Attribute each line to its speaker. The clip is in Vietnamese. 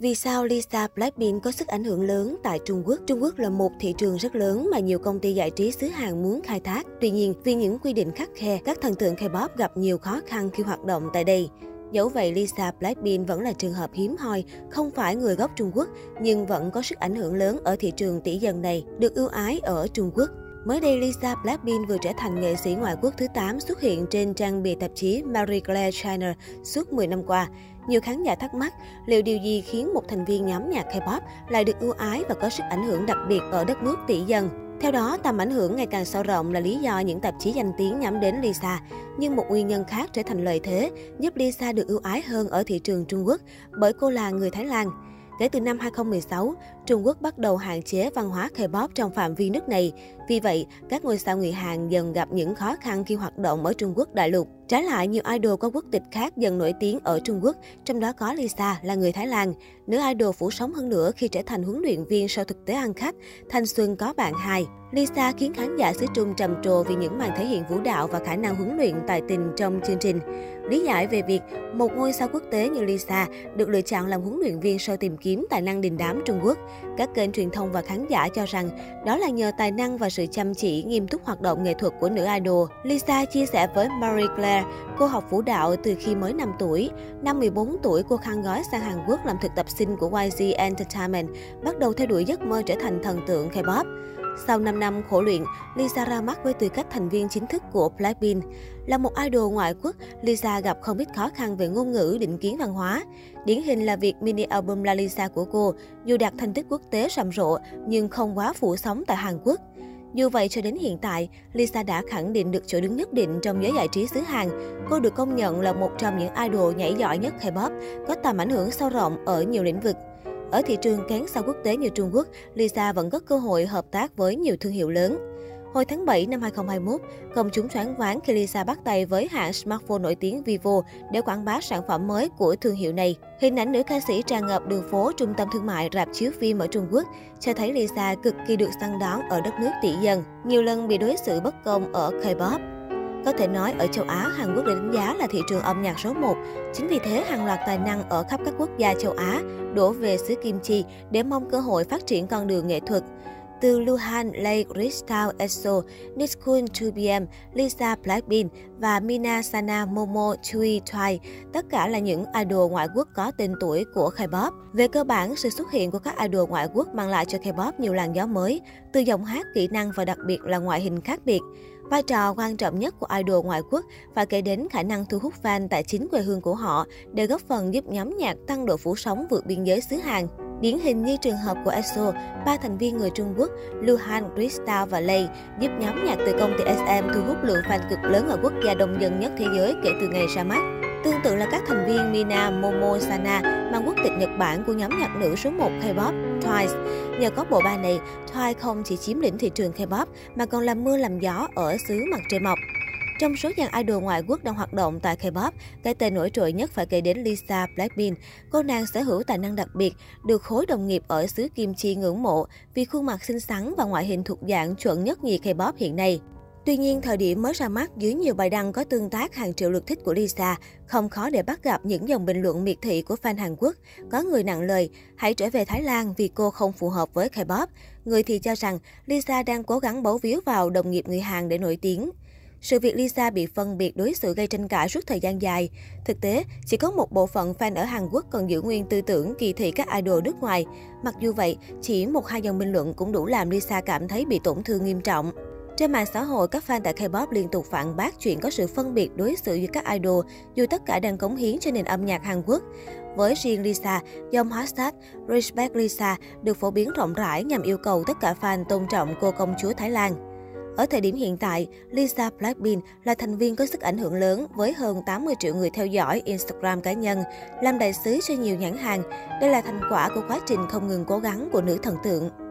Speaker 1: Vì sao Lisa Blackpink có sức ảnh hưởng lớn tại Trung Quốc? Trung Quốc là một thị trường rất lớn mà nhiều công ty giải trí xứ Hàn muốn khai thác. Tuy nhiên, vì những quy định khắc khe, các thần tượng K-pop gặp nhiều khó khăn khi hoạt động tại đây. Dẫu vậy, Lisa Blackpink vẫn là trường hợp hiếm hoi, không phải người gốc Trung Quốc, nhưng vẫn có sức ảnh hưởng lớn ở thị trường tỷ dân này, được ưu ái ở Trung Quốc. Mới đây, Lisa Blackpink vừa trở thành nghệ sĩ ngoại quốc thứ 8 xuất hiện trên trang bìa tạp chí Marie Claire China suốt 10 năm qua. Nhiều khán giả thắc mắc liệu điều gì khiến một thành viên nhóm nhạc K-pop lại được ưu ái và có sức ảnh hưởng đặc biệt ở đất nước tỷ dân. Theo đó, tầm ảnh hưởng ngày càng sâu rộng là lý do những tạp chí danh tiếng nhắm đến Lisa. Nhưng một nguyên nhân khác trở thành lợi thế, giúp Lisa được ưu ái hơn ở thị trường Trung Quốc bởi cô là người Thái Lan. Kể từ năm 2016, Trung Quốc bắt đầu hạn chế văn hóa K-pop trong phạm vi nước này. Vì vậy, các ngôi sao người Hàn dần gặp những khó khăn khi hoạt động ở Trung Quốc đại lục. Trái lại, nhiều idol có quốc tịch khác dần nổi tiếng ở Trung Quốc, trong đó có Lisa là người Thái Lan. Nữ idol phủ sóng hơn nữa khi trở thành huấn luyện viên sau thực tế ăn khách, thanh xuân có bạn hài. Lisa khiến khán giả xứ Trung trầm trồ vì những màn thể hiện vũ đạo và khả năng huấn luyện tài tình trong chương trình. Lý giải về việc một ngôi sao quốc tế như Lisa được lựa chọn làm huấn luyện viên sau tìm kiếm tài năng đình đám Trung Quốc. Các kênh truyền thông và khán giả cho rằng đó là nhờ tài năng và sự chăm chỉ, nghiêm túc hoạt động nghệ thuật của nữ idol. Lisa chia sẻ với Marie Claire, cô học vũ đạo từ khi mới 5 tuổi. Năm 14 tuổi, cô khăn gói sang Hàn Quốc làm thực tập sinh của YG Entertainment, bắt đầu theo đuổi giấc mơ trở thành thần tượng K-pop. Sau 5 năm khổ luyện, Lisa ra mắt với tư cách thành viên chính thức của Blackpink. Là một idol ngoại quốc, Lisa gặp không ít khó khăn về ngôn ngữ, định kiến văn hóa. Điển hình là việc mini album La Lisa của cô, dù đạt thành tích quốc tế rầm rộ nhưng không quá phủ sóng tại Hàn Quốc. Dù vậy, cho đến hiện tại, Lisa đã khẳng định được chỗ đứng nhất định trong giới giải trí xứ Hàn. Cô được công nhận là một trong những idol nhảy giỏi nhất K-pop, có tầm ảnh hưởng sâu rộng ở nhiều lĩnh vực. Ở thị trường kén sao quốc tế như Trung Quốc, Lisa vẫn có cơ hội hợp tác với nhiều thương hiệu lớn. Hồi tháng 7 năm 2021, công chúng choáng váng khi Lisa bắt tay với hãng smartphone nổi tiếng Vivo để quảng bá sản phẩm mới của thương hiệu này. Hình ảnh nữ ca sĩ tràn ngập đường phố trung tâm thương mại rạp chiếu phim ở Trung Quốc cho thấy Lisa cực kỳ được săn đón ở đất nước tỷ dân, nhiều lần bị đối xử bất công ở K-pop. Có thể nói ở châu Á, Hàn Quốc được đánh giá là thị trường âm nhạc số 1. Chính vì thế, hàng loạt tài năng ở khắp các quốc gia châu Á đổ về xứ Kim Chi để mong cơ hội phát triển con đường nghệ thuật. Từ Luhan, Lay, Crystal, Esso, Nichkhun, 2PM, Lisa Blackpink và Mina Sana, Momo, Chui, Twai, tất cả là những idol ngoại quốc có tên tuổi của K-pop. Về cơ bản, sự xuất hiện của các idol ngoại quốc mang lại cho K-pop nhiều làn gió mới, từ giọng hát, kỹ năng và đặc biệt là ngoại hình khác biệt. Vai trò quan trọng nhất của idol ngoại quốc và kể đến khả năng thu hút fan tại chính quê hương của họ để góp phần giúp nhóm nhạc tăng độ phủ sóng vượt biên giới xứ Hàn. Điển hình như trường hợp của EXO, ba thành viên người Trung Quốc Luhan, Crystal và Lay giúp nhóm nhạc từ công ty SM thu hút lượng fan cực lớn ở quốc gia đông dân nhất thế giới kể từ ngày ra mắt. Tương tự là các thành viên Mina, Momo, Sana mang quốc tịch Nhật Bản của nhóm nhạc nữ số 1 K-pop Twice. Nhờ có bộ ba này, Twice không chỉ chiếm lĩnh thị trường K-pop mà còn làm mưa làm gió ở xứ mặt trời mọc. Trong số dàn idol ngoại quốc đang hoạt động tại K-pop, cái tên nổi trội nhất phải kể đến Lisa Blackpink. Cô nàng sở hữu tài năng đặc biệt, được khối đồng nghiệp ở xứ Kim Chi ngưỡng mộ vì khuôn mặt xinh xắn và ngoại hình thuộc dạng chuẩn nhất nhì K-pop hiện nay. Tuy nhiên, thời điểm mới ra mắt, dưới nhiều bài đăng có tương tác hàng triệu lượt thích của Lisa, không khó để bắt gặp những dòng bình luận miệt thị của fan Hàn Quốc. Có người nặng lời, hãy trở về Thái Lan vì cô không phù hợp với K-pop. Người thì cho rằng Lisa đang cố gắng bấu víu vào đồng nghiệp người Hàn để nổi tiếng. Sự việc Lisa bị phân biệt đối xử gây tranh cãi suốt thời gian dài. Thực tế, chỉ có một bộ phận fan ở Hàn Quốc còn giữ nguyên tư tưởng kỳ thị các idol nước ngoài. Mặc dù vậy, chỉ một hai dòng bình luận cũng đủ làm Lisa cảm thấy bị tổn thương nghiêm trọng. Trên mạng xã hội, các fan tại K-pop liên tục phản bác chuyện có sự phân biệt đối xử giữa các idol, dù tất cả đang cống hiến cho nền âm nhạc Hàn Quốc. Với riêng Lisa, dòng hashtag Respect Lisa được phổ biến rộng rãi nhằm yêu cầu tất cả fan tôn trọng cô công chúa Thái Lan. Ở thời điểm hiện tại, Lisa Blackpink là thành viên có sức ảnh hưởng lớn với hơn 80 triệu người theo dõi Instagram cá nhân, làm đại sứ cho nhiều nhãn hàng. Đây là thành quả của quá trình không ngừng cố gắng của nữ thần tượng.